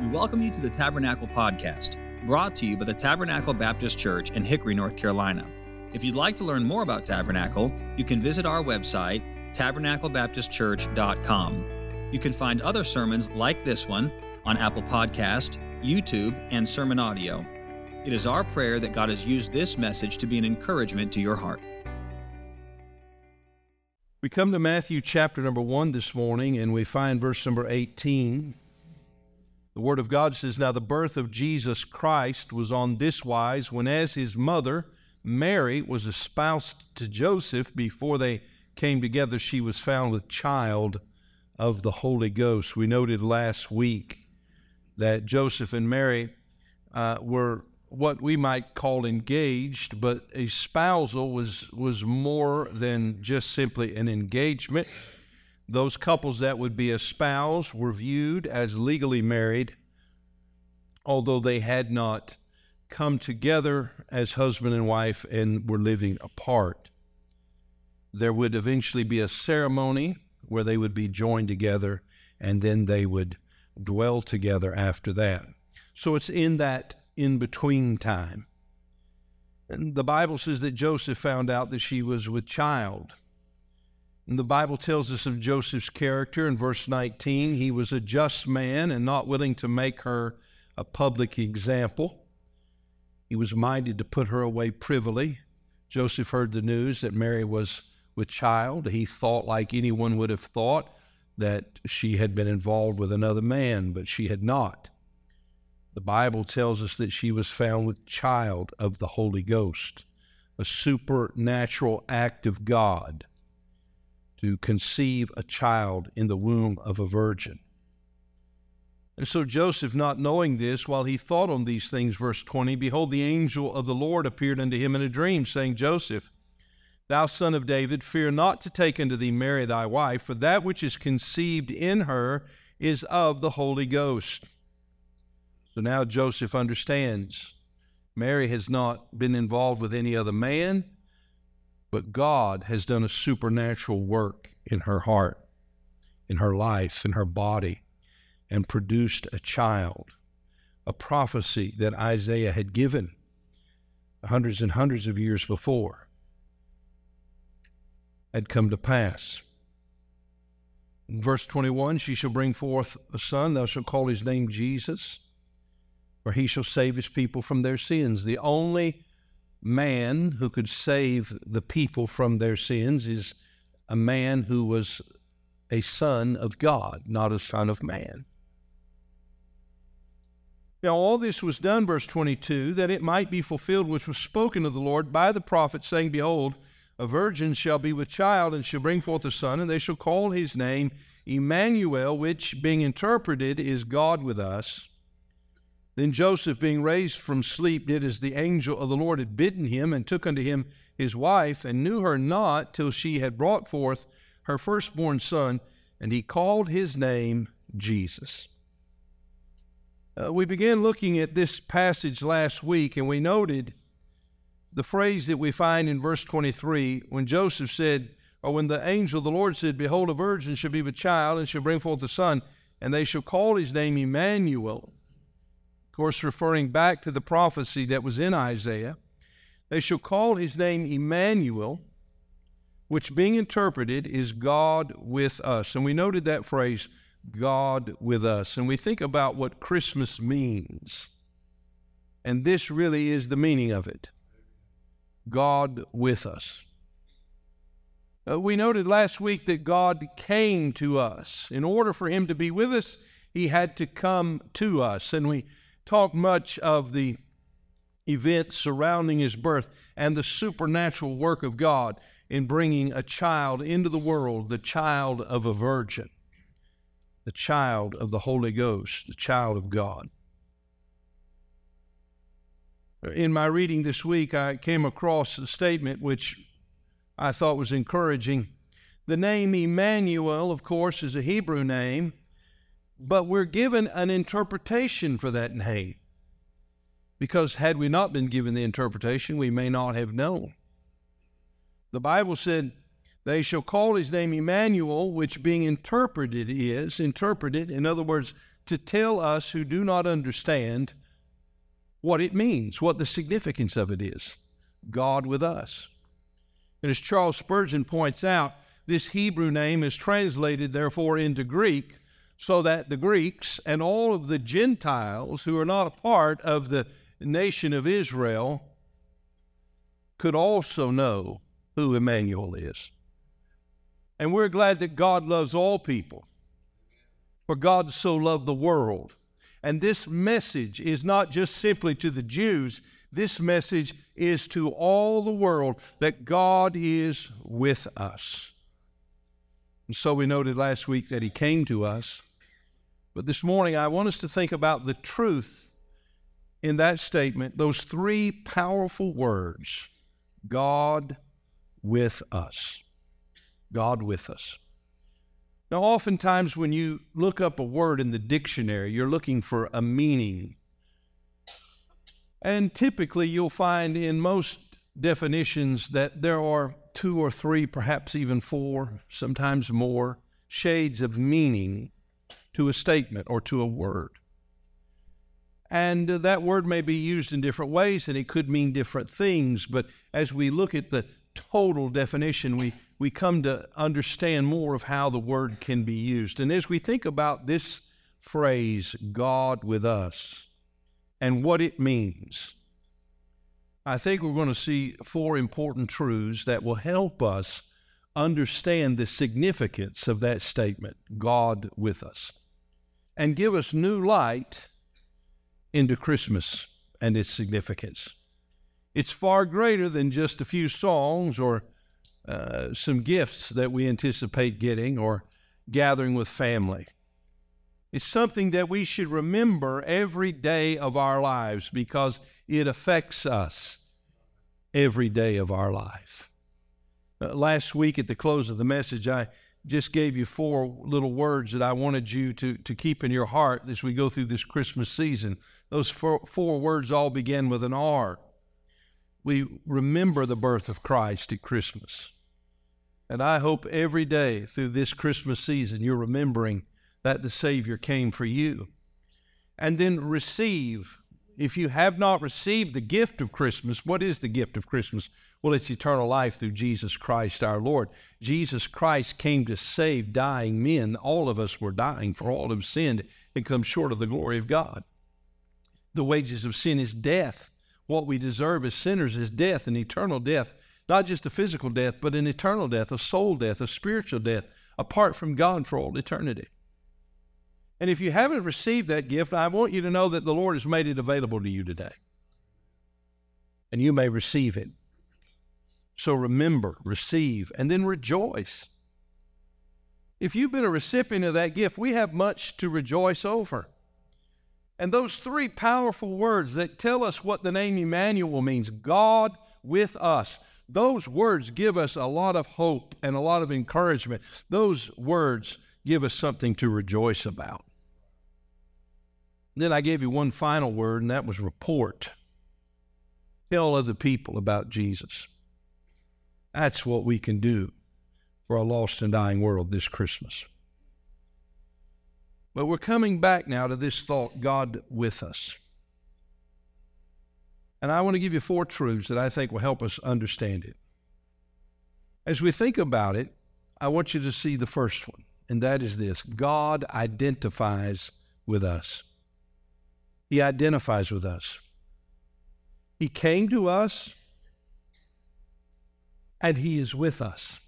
We welcome you to the Tabernacle Podcast, brought to you by the Tabernacle Baptist Church in Hickory, North Carolina. If you'd like to learn more about Tabernacle, you can visit our website, tabernaclebaptistchurch.com. You can find other sermons like this one on Apple Podcast, YouTube, and Sermon Audio. It is our prayer that God has used this message to be an encouragement to your heart. We come to Matthew chapter number 1 this morning and we find verse number 18. The Word of God says, Now the birth of Jesus Christ was on this wise when, as his mother, Mary, was espoused to Joseph, before they came together, she was found with child of the Holy Ghost. We noted last week that Joseph and Mary uh, were what we might call engaged, but a spousal was, was more than just simply an engagement. Those couples that would be espoused were viewed as legally married, although they had not come together as husband and wife and were living apart. There would eventually be a ceremony where they would be joined together and then they would dwell together after that. So it's in that in between time. And the Bible says that Joseph found out that she was with child. And the Bible tells us of Joseph's character in verse 19. He was a just man and not willing to make her a public example. He was minded to put her away privily. Joseph heard the news that Mary was with child. He thought, like anyone would have thought, that she had been involved with another man, but she had not. The Bible tells us that she was found with child of the Holy Ghost, a supernatural act of God to conceive a child in the womb of a virgin. And so Joseph, not knowing this, while he thought on these things, verse 20, behold, the angel of the Lord appeared unto him in a dream, saying, Joseph, thou son of David, fear not to take unto thee Mary thy wife, for that which is conceived in her is of the Holy Ghost. So now Joseph understands Mary has not been involved with any other man, but God has done a supernatural work in her heart, in her life, in her body, and produced a child, a prophecy that Isaiah had given hundreds and hundreds of years before had come to pass. In verse 21, she shall bring forth a son, thou shalt call his name Jesus, for he shall save his people from their sins. The only man who could save the people from their sins is a man who was a son of God, not a son of man. Now, all this was done, verse 22, that it might be fulfilled which was spoken of the Lord by the prophet, saying, Behold, a virgin shall be with child, and shall bring forth a son, and they shall call his name Emmanuel, which, being interpreted, is God with us. Then Joseph, being raised from sleep, did as the angel of the Lord had bidden him, and took unto him his wife, and knew her not till she had brought forth her firstborn son, and he called his name Jesus. Uh, we began looking at this passage last week, and we noted the phrase that we find in verse 23 when Joseph said, or when the angel of the Lord said, Behold, a virgin shall be with child, and shall bring forth a son, and they shall call his name Emmanuel of course, referring back to the prophecy that was in Isaiah. They shall call his name Emmanuel, which being interpreted is God with us. And we noted that phrase, God with us. And we think about what Christmas means. And this really is the meaning of it God with us. Uh, we noted last week that God came to us. In order for him to be with us, he had to come to us. And we talk much of the events surrounding his birth and the supernatural work of God in bringing a child into the world, the child of a virgin, the child of the Holy Ghost, the child of God. In my reading this week, I came across a statement which I thought was encouraging. The name Emmanuel, of course, is a Hebrew name but we're given an interpretation for that name. Because had we not been given the interpretation, we may not have known. The Bible said, They shall call his name Emmanuel, which being interpreted is, interpreted, in other words, to tell us who do not understand what it means, what the significance of it is. God with us. And as Charles Spurgeon points out, this Hebrew name is translated, therefore, into Greek so that the Greeks and all of the Gentiles who are not a part of the nation of Israel could also know who Emmanuel is. And we're glad that God loves all people, for God so loved the world. And this message is not just simply to the Jews, this message is to all the world that God is with us. And so we noted last week that He came to us. But this morning, I want us to think about the truth in that statement, those three powerful words God with us. God with us. Now, oftentimes when you look up a word in the dictionary, you're looking for a meaning. And typically, you'll find in most definitions that there are two or three, perhaps even four, sometimes more, shades of meaning to a statement or to a word. And uh, that word may be used in different ways and it could mean different things, but as we look at the total definition, we, we come to understand more of how the word can be used. And as we think about this phrase, God with us, and what it means, I think we're going to see four important truths that will help us understand the significance of that statement, God with us, and give us new light into Christmas and its significance. It's far greater than just a few songs or uh, some gifts that we anticipate getting or gathering with family. It's something that we should remember every day of our lives because it affects us every day of our life. Uh, last week at the close of the message, I just gave you four little words that I wanted you to, to keep in your heart as we go through this Christmas season. Those four, four words all begin with an R. We remember the birth of Christ at Christmas. And I hope every day through this Christmas season you're remembering that the Savior came for you. And then receive. If you have not received the gift of Christmas, what is the gift of Christmas? Well, it's eternal life through Jesus Christ our Lord. Jesus Christ came to save dying men. All of us were dying, for all have sinned and come short of the glory of God. The wages of sin is death. What we deserve as sinners is death, an eternal death, not just a physical death, but an eternal death, a soul death, a spiritual death, apart from God for all eternity. And if you haven't received that gift, I want you to know that the Lord has made it available to you today. And you may receive it. So remember, receive, and then rejoice. If you've been a recipient of that gift, we have much to rejoice over. And those three powerful words that tell us what the name Emmanuel means God with us. Those words give us a lot of hope and a lot of encouragement. Those words give us something to rejoice about. Then I gave you one final word, and that was report. Tell other people about Jesus. That's what we can do for a lost and dying world this Christmas. But we're coming back now to this thought God with us. And I want to give you four truths that I think will help us understand it. As we think about it, I want you to see the first one, and that is this God identifies with us. He identifies with us. He came to us, and He is with us.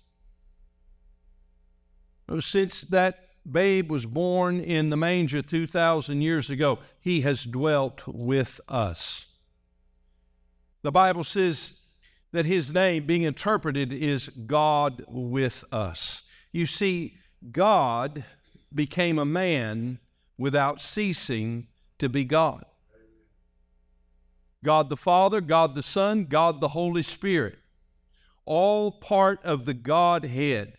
Oh, since that babe was born in the manger 2,000 years ago, he has dwelt with us. The Bible says that his name, being interpreted, is God with us. You see, God became a man without ceasing to be God. God the Father, God the Son, God the Holy Spirit, all part of the Godhead.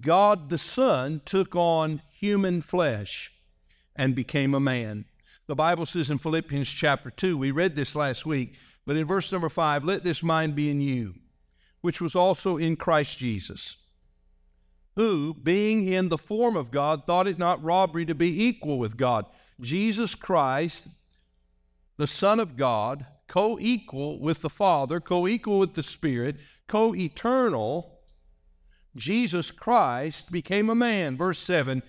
God the Son took on human flesh and became a man. The Bible says in Philippians chapter 2, we read this last week, but in verse number 5, let this mind be in you, which was also in Christ Jesus, who, being in the form of God, thought it not robbery to be equal with God. Jesus Christ, the Son of God, co equal with the Father, co equal with the Spirit, co eternal, Jesus Christ became a man. Verse 7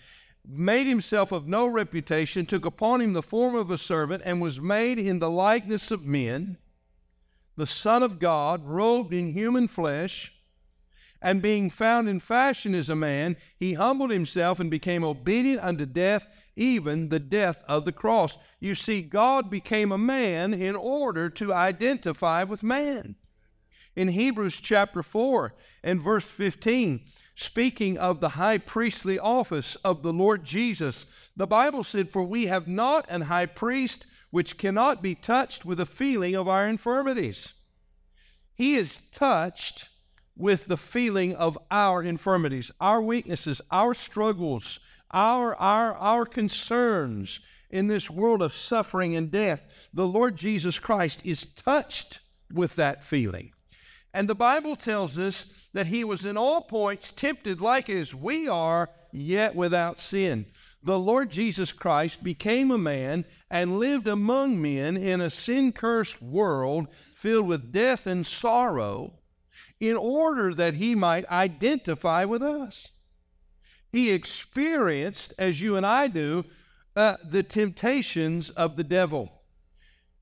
made himself of no reputation, took upon him the form of a servant, and was made in the likeness of men. The Son of God, robed in human flesh, and being found in fashion as a man, he humbled himself and became obedient unto death, even the death of the cross. You see, God became a man in order to identify with man. In Hebrews chapter 4 and verse 15, speaking of the high priestly office of the Lord Jesus, the Bible said, For we have not an high priest which cannot be touched with the feeling of our infirmities. He is touched with the feeling of our infirmities, our weaknesses, our struggles, our, our, our concerns in this world of suffering and death. The Lord Jesus Christ is touched with that feeling. And the Bible tells us that he was in all points tempted like as we are, yet without sin. The Lord Jesus Christ became a man and lived among men in a sin cursed world filled with death and sorrow in order that he might identify with us. He experienced, as you and I do, uh, the temptations of the devil.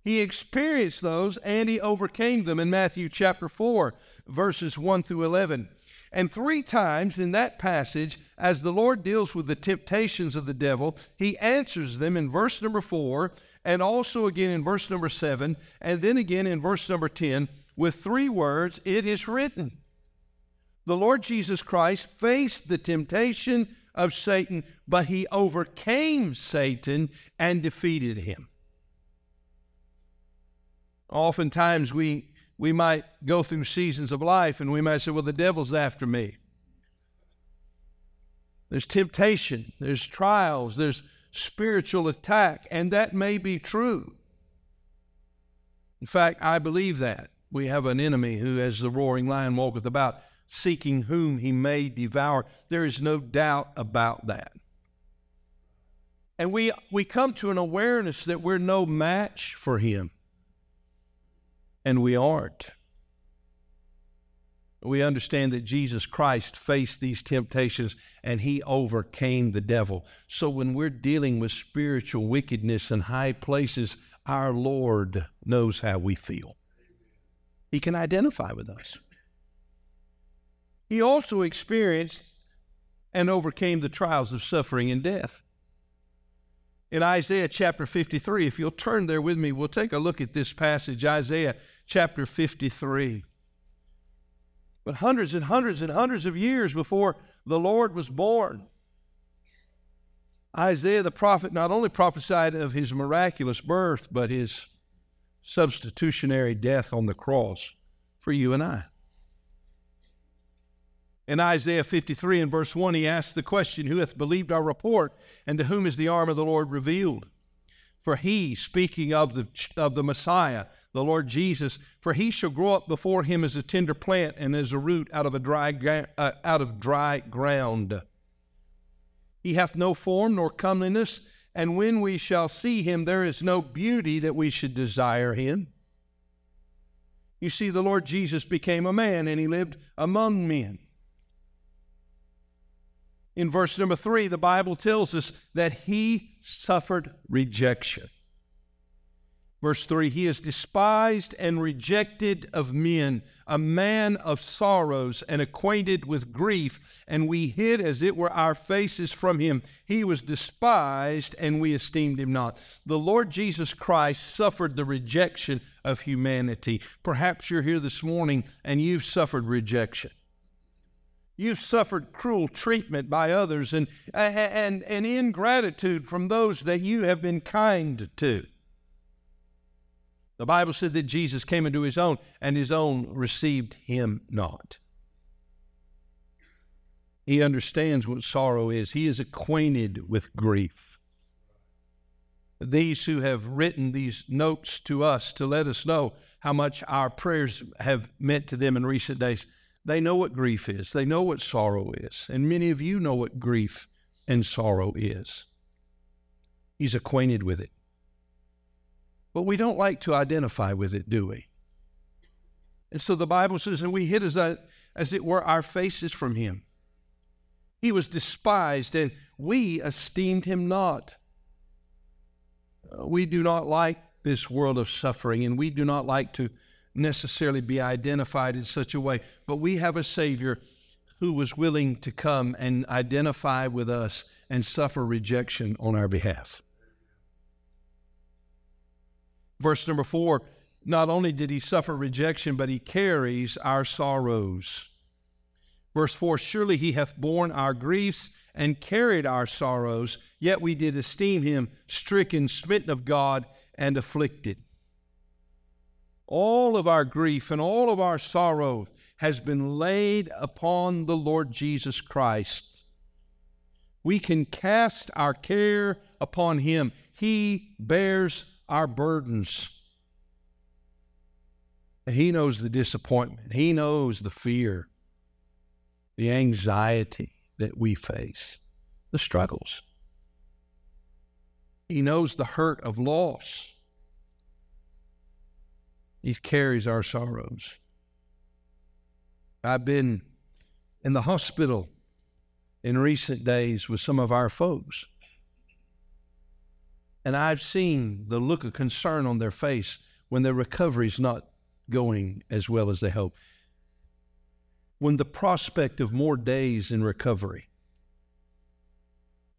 He experienced those and he overcame them in Matthew chapter 4, verses 1 through 11. And three times in that passage, as the Lord deals with the temptations of the devil, he answers them in verse number 4, and also again in verse number 7, and then again in verse number 10 with three words It is written. The Lord Jesus Christ faced the temptation of Satan, but he overcame Satan and defeated him. Oftentimes we, we might go through seasons of life and we might say, Well, the devil's after me. There's temptation, there's trials, there's spiritual attack, and that may be true. In fact, I believe that we have an enemy who, as the roaring lion, walketh about, seeking whom he may devour. There is no doubt about that. And we, we come to an awareness that we're no match for him. And we aren't. We understand that Jesus Christ faced these temptations and he overcame the devil. So when we're dealing with spiritual wickedness in high places, our Lord knows how we feel. He can identify with us. He also experienced and overcame the trials of suffering and death. In Isaiah chapter 53, if you'll turn there with me, we'll take a look at this passage, Isaiah chapter 53. But hundreds and hundreds and hundreds of years before the Lord was born, Isaiah the prophet not only prophesied of his miraculous birth, but his substitutionary death on the cross for you and I. In Isaiah 53 and verse 1, he asks the question, Who hath believed our report, and to whom is the arm of the Lord revealed? For he, speaking of the, of the Messiah, the Lord Jesus, for he shall grow up before him as a tender plant and as a root out of, a dry, uh, out of dry ground. He hath no form nor comeliness, and when we shall see him, there is no beauty that we should desire him. You see, the Lord Jesus became a man and he lived among men. In verse number three, the Bible tells us that he suffered rejection. Verse 3 He is despised and rejected of men, a man of sorrows and acquainted with grief, and we hid as it were our faces from him. He was despised, and we esteemed him not. The Lord Jesus Christ suffered the rejection of humanity. Perhaps you're here this morning and you've suffered rejection. You've suffered cruel treatment by others and, and, and ingratitude from those that you have been kind to. The Bible said that Jesus came into his own, and his own received him not. He understands what sorrow is, he is acquainted with grief. These who have written these notes to us to let us know how much our prayers have meant to them in recent days, They know what grief is, they know what sorrow is, and many of you know what grief and sorrow is. He's acquainted with it. But we don't like to identify with it, do we? And so the Bible says, and we hid as, a, as it were our faces from him. He was despised, and we esteemed him not. Uh, we do not like this world of suffering, and we do not like to necessarily be identified in such a way, but we have a Savior who was willing to come and identify with us and suffer rejection on our behalf. Verse number four not only did he suffer rejection, but he carries our sorrows. Verse 4 Surely he hath borne our griefs and carried our sorrows, yet we did esteem him stricken, smitten of God, and afflicted. All of our grief and all of our sorrow has been laid upon the Lord Jesus Christ. We can cast our care upon him, he bears our burdens. He knows the disappointment, He knows the fear, the anxiety that we face, the struggles. He knows the hurt of loss. He carries our sorrows. I've been in the hospital in recent days with some of our folks. And I've seen the look of concern on their face when their recovery is not going as well as they hope. When the prospect of more days in recovery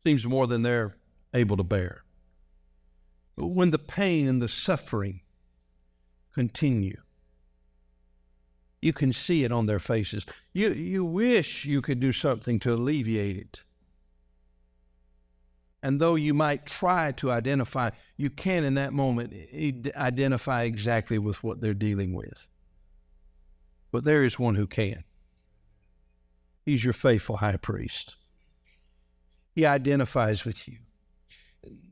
seems more than they're able to bear. When the pain and the suffering continue, you can see it on their faces. You, you wish you could do something to alleviate it. And though you might try to identify, you can in that moment identify exactly with what they're dealing with. But there is one who can. He's your faithful high priest. He identifies with you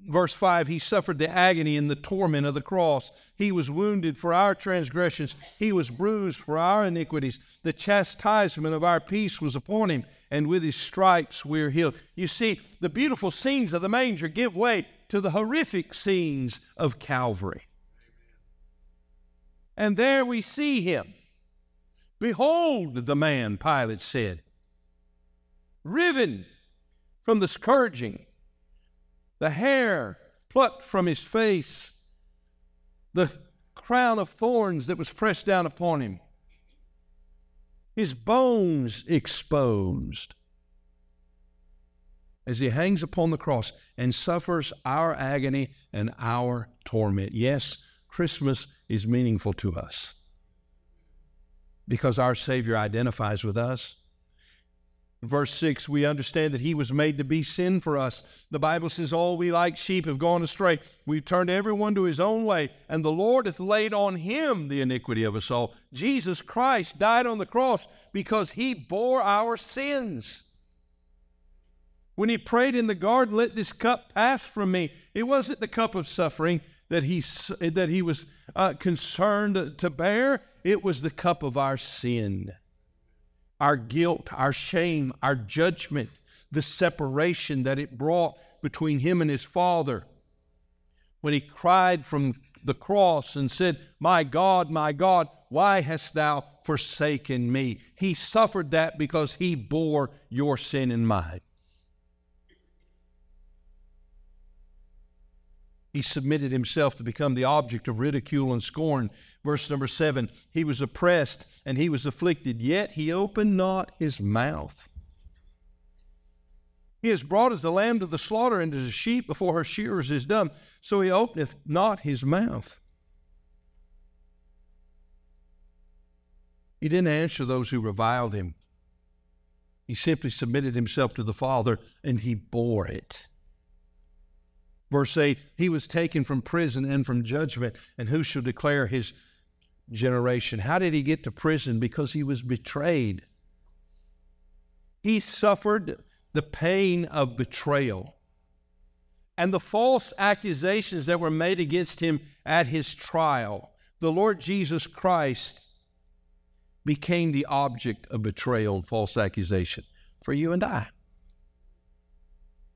verse 5 he suffered the agony and the torment of the cross. He was wounded for our transgressions. He was bruised for our iniquities. The chastisement of our peace was upon him and with his stripes we're healed. You see the beautiful scenes of the manger give way to the horrific scenes of calvary. And there we see him. Behold the man pilate said riven from the scourging the hair plucked from his face, the crown of thorns that was pressed down upon him, his bones exposed as he hangs upon the cross and suffers our agony and our torment. Yes, Christmas is meaningful to us because our Savior identifies with us. Verse 6, we understand that he was made to be sin for us. The Bible says, All we like sheep have gone astray. We've turned everyone to his own way, and the Lord hath laid on him the iniquity of us all. Jesus Christ died on the cross because he bore our sins. When he prayed in the garden, Let this cup pass from me, it wasn't the cup of suffering that he, that he was uh, concerned to bear, it was the cup of our sin our guilt, our shame, our judgment, the separation that it brought between him and his Father. When he cried from the cross and said, My God, my God, why hast thou forsaken me? He suffered that because he bore your sin and mine. He submitted himself to become the object of ridicule and scorn. Verse number seven He was oppressed and he was afflicted, yet he opened not his mouth. He is brought as a lamb to the slaughter, and as a sheep before her shearers is dumb, so he openeth not his mouth. He didn't answer those who reviled him. He simply submitted himself to the Father, and he bore it. Verse 8 He was taken from prison and from judgment, and who shall declare his generation? How did he get to prison? Because he was betrayed. He suffered the pain of betrayal and the false accusations that were made against him at his trial. The Lord Jesus Christ became the object of betrayal and false accusation for you and I.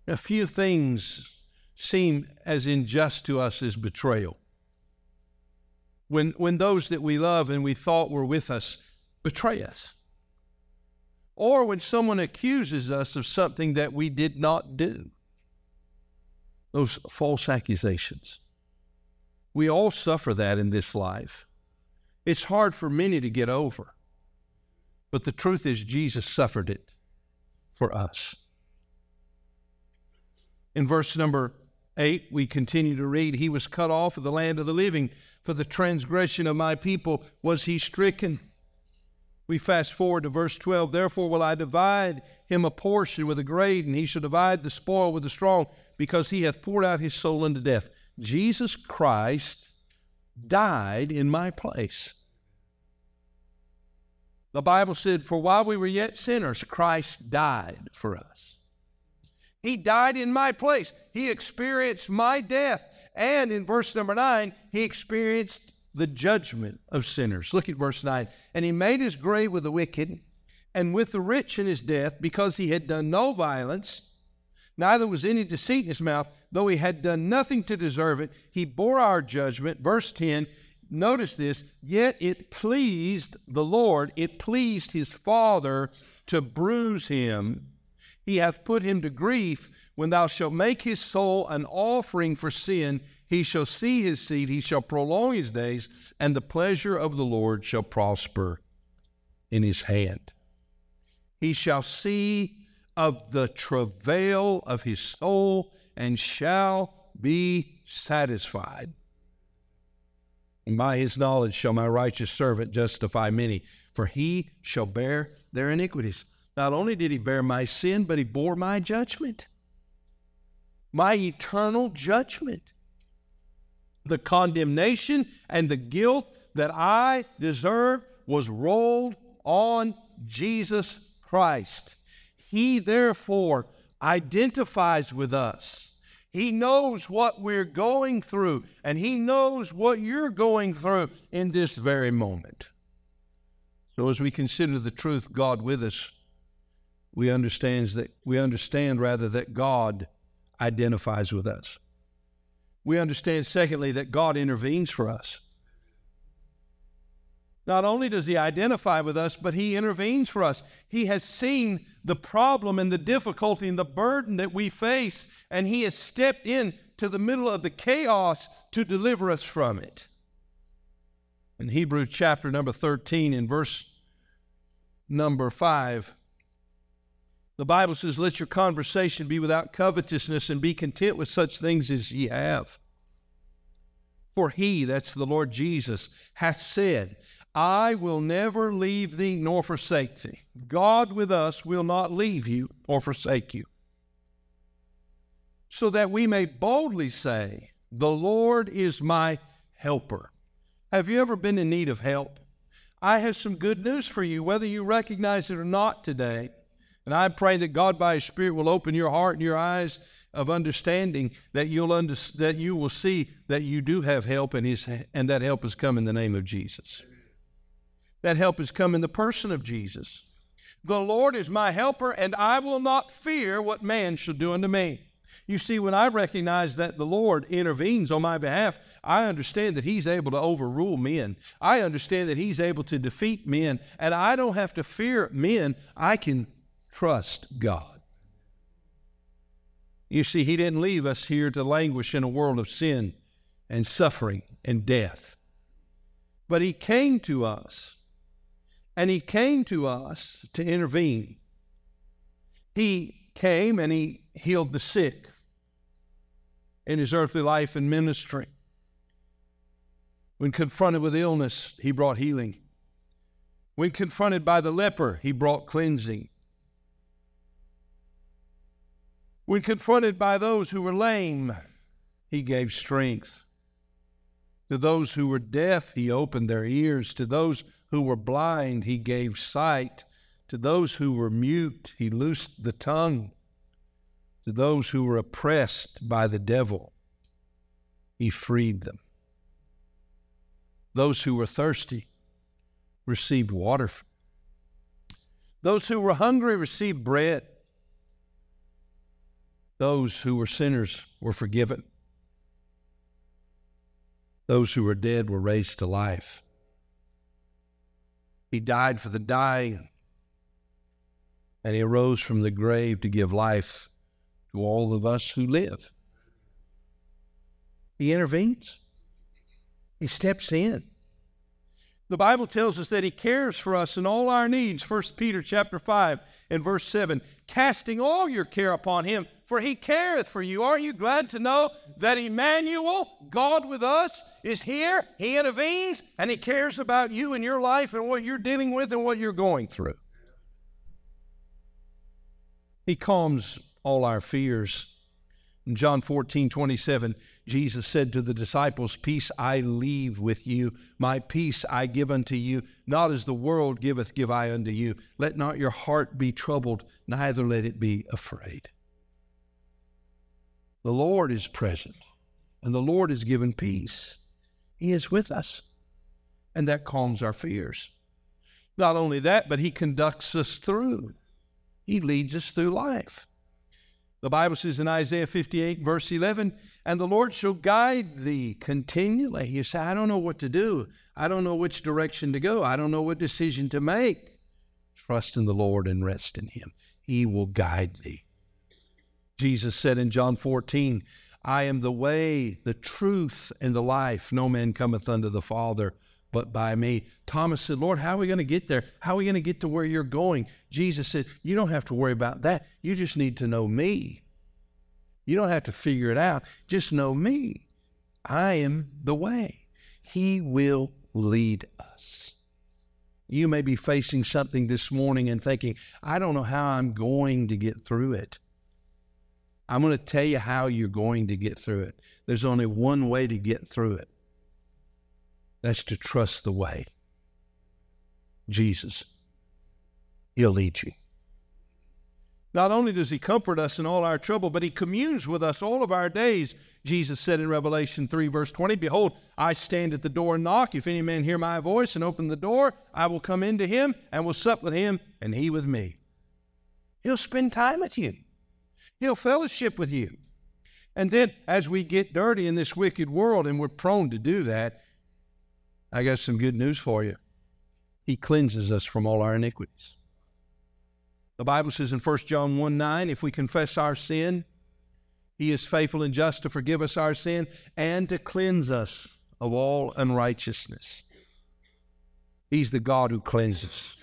A few things seem as unjust to us as betrayal. When, when those that we love and we thought were with us betray us, or when someone accuses us of something that we did not do, those false accusations. We all suffer that in this life. It's hard for many to get over. But the truth is, Jesus suffered it for us. In verse number 8, we continue to read, He was cut off of the land of the living. For the transgression of my people was he stricken. We fast forward to verse 12. Therefore will I divide him a portion with the great, and he shall divide the spoil with the strong, because he hath poured out his soul unto death. Jesus Christ died in my place. The Bible said, For while we were yet sinners, Christ died for us. He died in my place. He experienced my death. And in verse number 9, he experienced the judgment of sinners. Look at verse 9. And he made his grave with the wicked and with the rich in his death, because he had done no violence, neither was any deceit in his mouth, though he had done nothing to deserve it. He bore our judgment. Verse 10 Notice this, yet it pleased the Lord, it pleased his Father to bruise him. He hath put him to grief. When thou shalt make his soul an offering for sin, he shall see his seed, he shall prolong his days, and the pleasure of the Lord shall prosper in his hand. He shall see of the travail of his soul and shall be satisfied. And by his knowledge shall my righteous servant justify many, for he shall bear their iniquities. Not only did he bear my sin, but he bore my judgment, my eternal judgment. The condemnation and the guilt that I deserved was rolled on Jesus Christ. He therefore identifies with us. He knows what we're going through, and He knows what you're going through in this very moment. So as we consider the truth, God with us, we understand that we understand rather that God identifies with us. We understand, secondly, that God intervenes for us. Not only does He identify with us, but He intervenes for us. He has seen the problem and the difficulty and the burden that we face, and He has stepped in to the middle of the chaos to deliver us from it. In Hebrews chapter number 13, in verse number 5, the Bible says, Let your conversation be without covetousness and be content with such things as ye have. For he, that's the Lord Jesus, hath said, I will never leave thee nor forsake thee. God with us will not leave you or forsake you. So that we may boldly say, The Lord is my helper. Have you ever been in need of help? I have some good news for you, whether you recognize it or not today. And I pray that God, by His Spirit, will open your heart and your eyes of understanding that you'll under, that you will see that you do have help, and His and that help has come in the name of Jesus. That help has come in the person of Jesus. The Lord is my helper, and I will not fear what man shall do unto me. You see, when I recognize that the Lord intervenes on my behalf, I understand that He's able to overrule men. I understand that He's able to defeat men, and I don't have to fear men. I can trust God. You see, He didn't leave us here to languish in a world of sin and suffering and death, but He came to us and he came to us to intervene. He came and he healed the sick in his earthly life and ministry. When confronted with illness, he brought healing. When confronted by the leper, he brought cleansing. When confronted by those who were lame, he gave strength. To those who were deaf, he opened their ears. To those who were blind, he gave sight. To those who were mute, he loosed the tongue. To those who were oppressed by the devil, he freed them. Those who were thirsty, received water. Those who were hungry received bread. Those who were sinners were forgiven. Those who were dead were raised to life. He died for the dying, and he arose from the grave to give life to all of us who live. He intervenes, he steps in. The Bible tells us that he cares for us in all our needs. 1 Peter chapter 5 and verse 7, casting all your care upon him, for he careth for you. Aren't you glad to know that Emmanuel, God with us, is here? He intervenes and he cares about you and your life and what you're dealing with and what you're going through. He calms all our fears. In John 14, 27, Jesus said to the disciples, Peace I leave with you, my peace I give unto you. Not as the world giveth, give I unto you. Let not your heart be troubled, neither let it be afraid. The Lord is present, and the Lord is given peace. He is with us, and that calms our fears. Not only that, but He conducts us through, He leads us through life. The Bible says in Isaiah 58, verse 11, and the Lord shall guide thee continually. You say, I don't know what to do. I don't know which direction to go. I don't know what decision to make. Trust in the Lord and rest in Him. He will guide thee. Jesus said in John 14, I am the way, the truth, and the life. No man cometh unto the Father but by me. Thomas said, Lord, how are we going to get there? How are we going to get to where you're going? Jesus said, You don't have to worry about that. You just need to know me. You don't have to figure it out. Just know me. I am the way. He will lead us. You may be facing something this morning and thinking, I don't know how I'm going to get through it. I'm going to tell you how you're going to get through it. There's only one way to get through it that's to trust the way. Jesus. He'll lead you. Not only does he comfort us in all our trouble, but he communes with us all of our days. Jesus said in Revelation 3, verse 20, Behold, I stand at the door and knock. If any man hear my voice and open the door, I will come into him and will sup with him and he with me. He'll spend time with you, he'll fellowship with you. And then, as we get dirty in this wicked world, and we're prone to do that, I got some good news for you. He cleanses us from all our iniquities. The Bible says in 1 John 1 9, if we confess our sin, he is faithful and just to forgive us our sin and to cleanse us of all unrighteousness. He's the God who cleanses.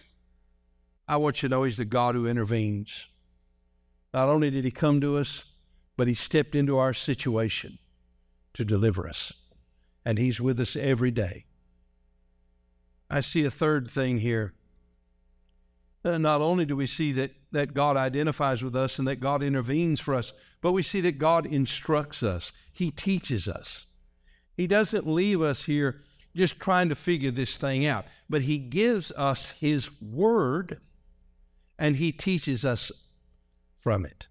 I want you to know He's the God who intervenes. Not only did He come to us, but He stepped into our situation to deliver us. And He's with us every day. I see a third thing here. Uh, not only do we see that, that God identifies with us and that God intervenes for us, but we see that God instructs us. He teaches us. He doesn't leave us here just trying to figure this thing out, but He gives us His Word and He teaches us from it.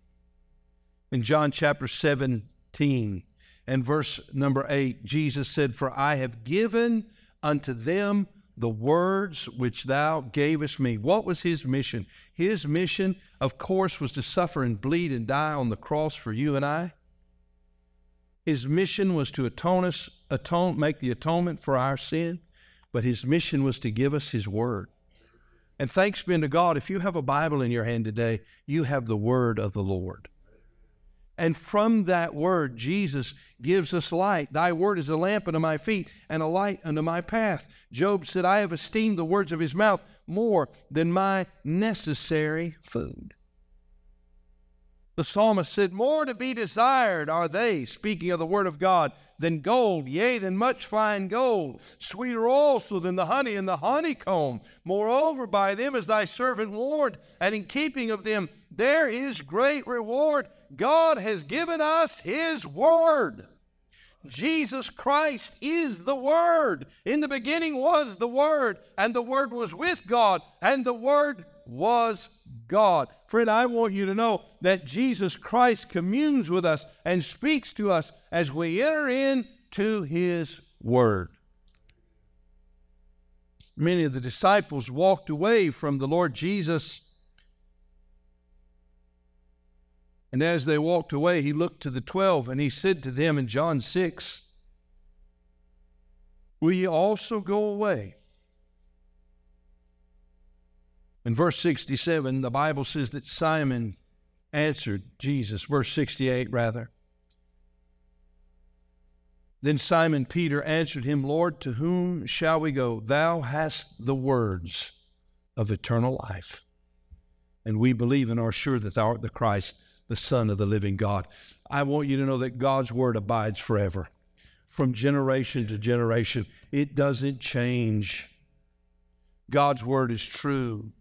In John chapter 17 and verse number 8, Jesus said, For I have given unto them the words which thou gavest me. What was his mission? His mission, of course, was to suffer and bleed and die on the cross for you and I. His mission was to atone us, atone, make the atonement for our sin, but his mission was to give us his word. And thanks be to God, if you have a Bible in your hand today, you have the word of the Lord. And from that word, Jesus gives us light. Thy word is a lamp unto my feet and a light unto my path. Job said, I have esteemed the words of his mouth more than my necessary food. The psalmist said, More to be desired are they, speaking of the word of God, than gold, yea, than much fine gold, sweeter also than the honey and the honeycomb. Moreover, by them is thy servant warned, and in keeping of them there is great reward. God has given us His Word. Jesus Christ is the Word. In the beginning was the Word, and the Word was with God, and the Word was God. Friend, I want you to know that Jesus Christ communes with us and speaks to us as we enter into His Word. many of the disciples walked away from the Lord Jesus. And as they walked away, he looked to the twelve and he said to them in John 6, Will ye also go away? In verse 67, the Bible says that Simon answered Jesus, verse 68 rather. Then Simon Peter answered him, Lord, to whom shall we go? Thou hast the words of eternal life. And we believe and are sure that thou art the Christ, the Son of the living God. I want you to know that God's word abides forever, from generation to generation. It doesn't change. God's word is true,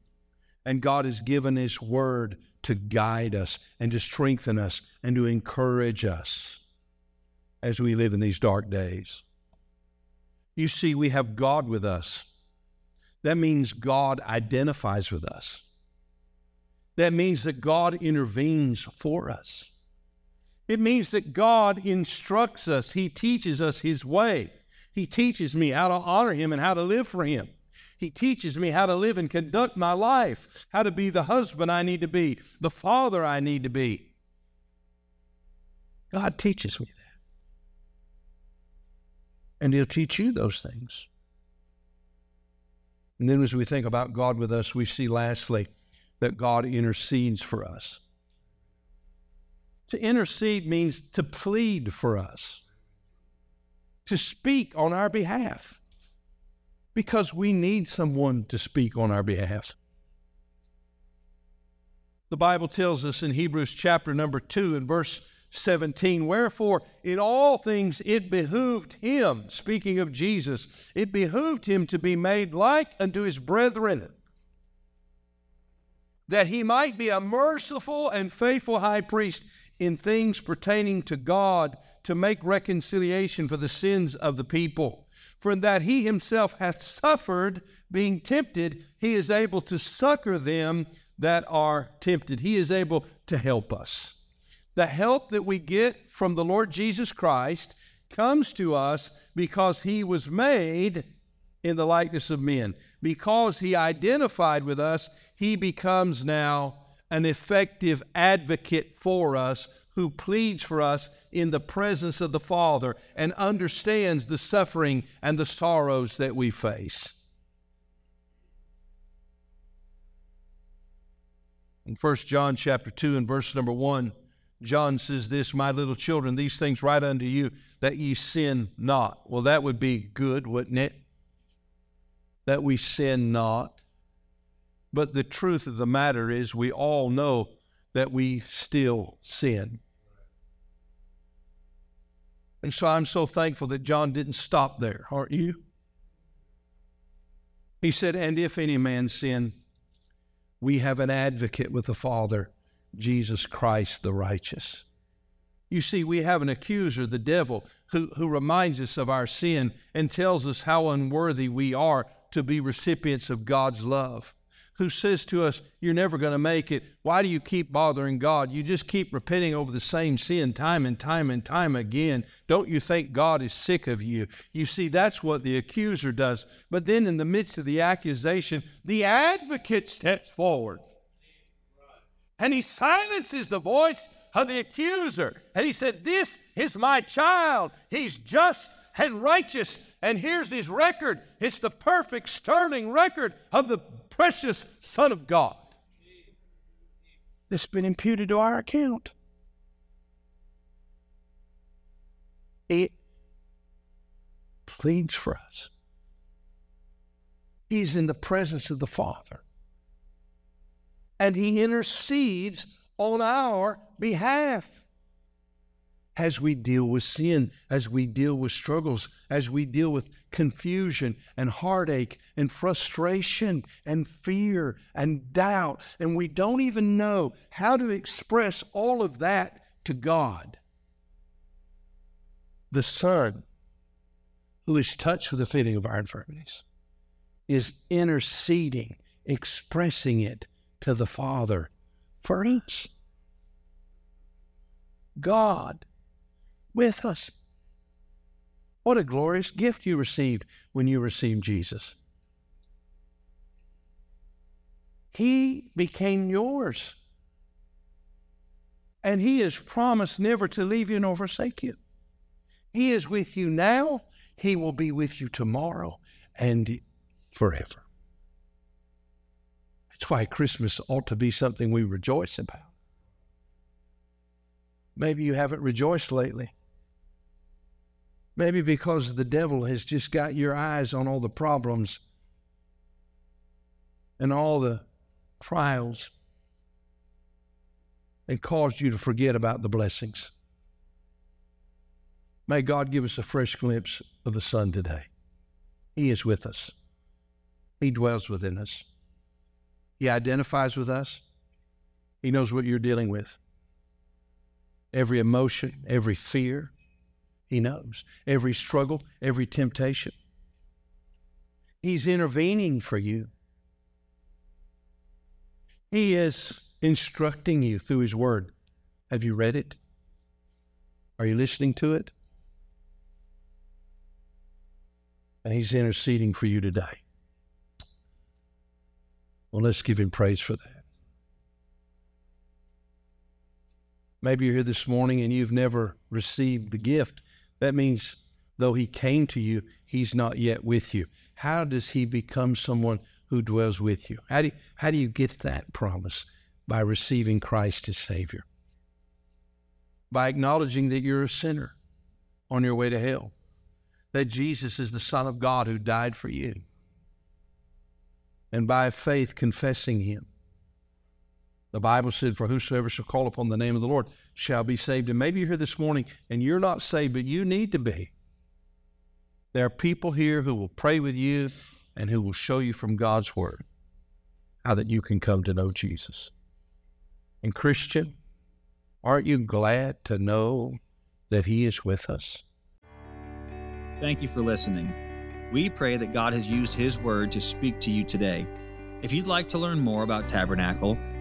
and God has given his word to guide us and to strengthen us and to encourage us as we live in these dark days. You see, we have God with us. That means God identifies with us. That means that God intervenes for us. It means that God instructs us, He teaches us His way. He teaches me how to honor Him and how to live for Him. He teaches me how to live and conduct my life, how to be the husband I need to be, the father I need to be. God teaches me that. And He'll teach you those things. And then as we think about God with us, we see lastly that God intercedes for us. To intercede means to plead for us, to speak on our behalf, because we need someone to speak on our behalf. The Bible tells us in Hebrews chapter number 2 and verse 17, wherefore in all things it behooved him, speaking of Jesus, it behooved him to be made like unto his brethren that he might be a merciful and faithful high priest in things pertaining to God to make reconciliation for the sins of the people. For that he himself hath suffered, being tempted, he is able to succor them that are tempted. He is able to help us. The help that we get from the Lord Jesus Christ comes to us because he was made in the likeness of men. Because he identified with us, he becomes now an effective advocate for us who pleads for us in the presence of the Father and understands the suffering and the sorrows that we face. In 1 John chapter 2 and verse number 1, John says this, My little children, these things write unto you that ye sin not. Well, that would be good, wouldn't it? That we sin not. But the truth of the matter is, we all know that we still sin. And so I'm so thankful that John didn't stop there, aren't you? He said, And if any man sin, we have an advocate with the Father, Jesus Christ the righteous. You see, we have an accuser, the devil, who, who reminds us of our sin and tells us how unworthy we are to be recipients of God's love who says to us, You're never going to make it. Why do you keep bothering God? You just keep repenting over the same sin time and time and time again. Don't you think God is sick of you? You see, that's what the accuser does. But then, in the midst of the accusation, the advocate steps forward and he silences the voice of the accuser. And he said, This is my child. He's just and righteous. And here's his record it's the perfect, sterling record of the precious Son of God that's been imputed to our account. It pleads for us. He's in the presence of the Father. And he intercedes on our behalf as we deal with sin, as we deal with struggles, as we deal with confusion and heartache and frustration and fear and doubt. And we don't even know how to express all of that to God. The Son, who is touched with the feeling of our infirmities, is interceding, expressing it to the Father for us. God with us. What a glorious gift you received when you received Jesus. He became yours. And He has promised never to leave you nor forsake you. He is with you now, He will be with you tomorrow and forever. That's why Christmas ought to be something we rejoice about. Maybe you haven't rejoiced lately. Maybe because the devil has just got your eyes on all the problems and all the trials and caused you to forget about the blessings. May God give us a fresh glimpse of the Son today. He is with us, He dwells within us, He identifies with us, He knows what you're dealing with. Every emotion, every fear, He knows. Every struggle, every temptation. He's intervening for you. He is instructing you through His Word. Have you read it? Are you listening to it? And He's interceding for you today. Well, let's give Him praise for that. Maybe you're here this morning and you've never received the gift. That means, though He came to you, He's not yet with you. How does He become someone who dwells with you? How do you, how do you get that promise? by receiving Christ as Savior, by acknowledging that you're a sinner on your way to hell, that Jesus is the Son of God who died for you, and by faith confessing Him. The Bible said, For whosoever shall call upon the name of the Lord shall be saved. And maybe you're here this morning and you're not saved, but you need to be. There are people here who will pray with you and who will show you from God's Word how that you can come to know Jesus. And Christian, aren't you glad to know that He is with us? Thank you for listening. We pray that God has used His Word to speak to you today. If you'd like to learn more about Tabernacle,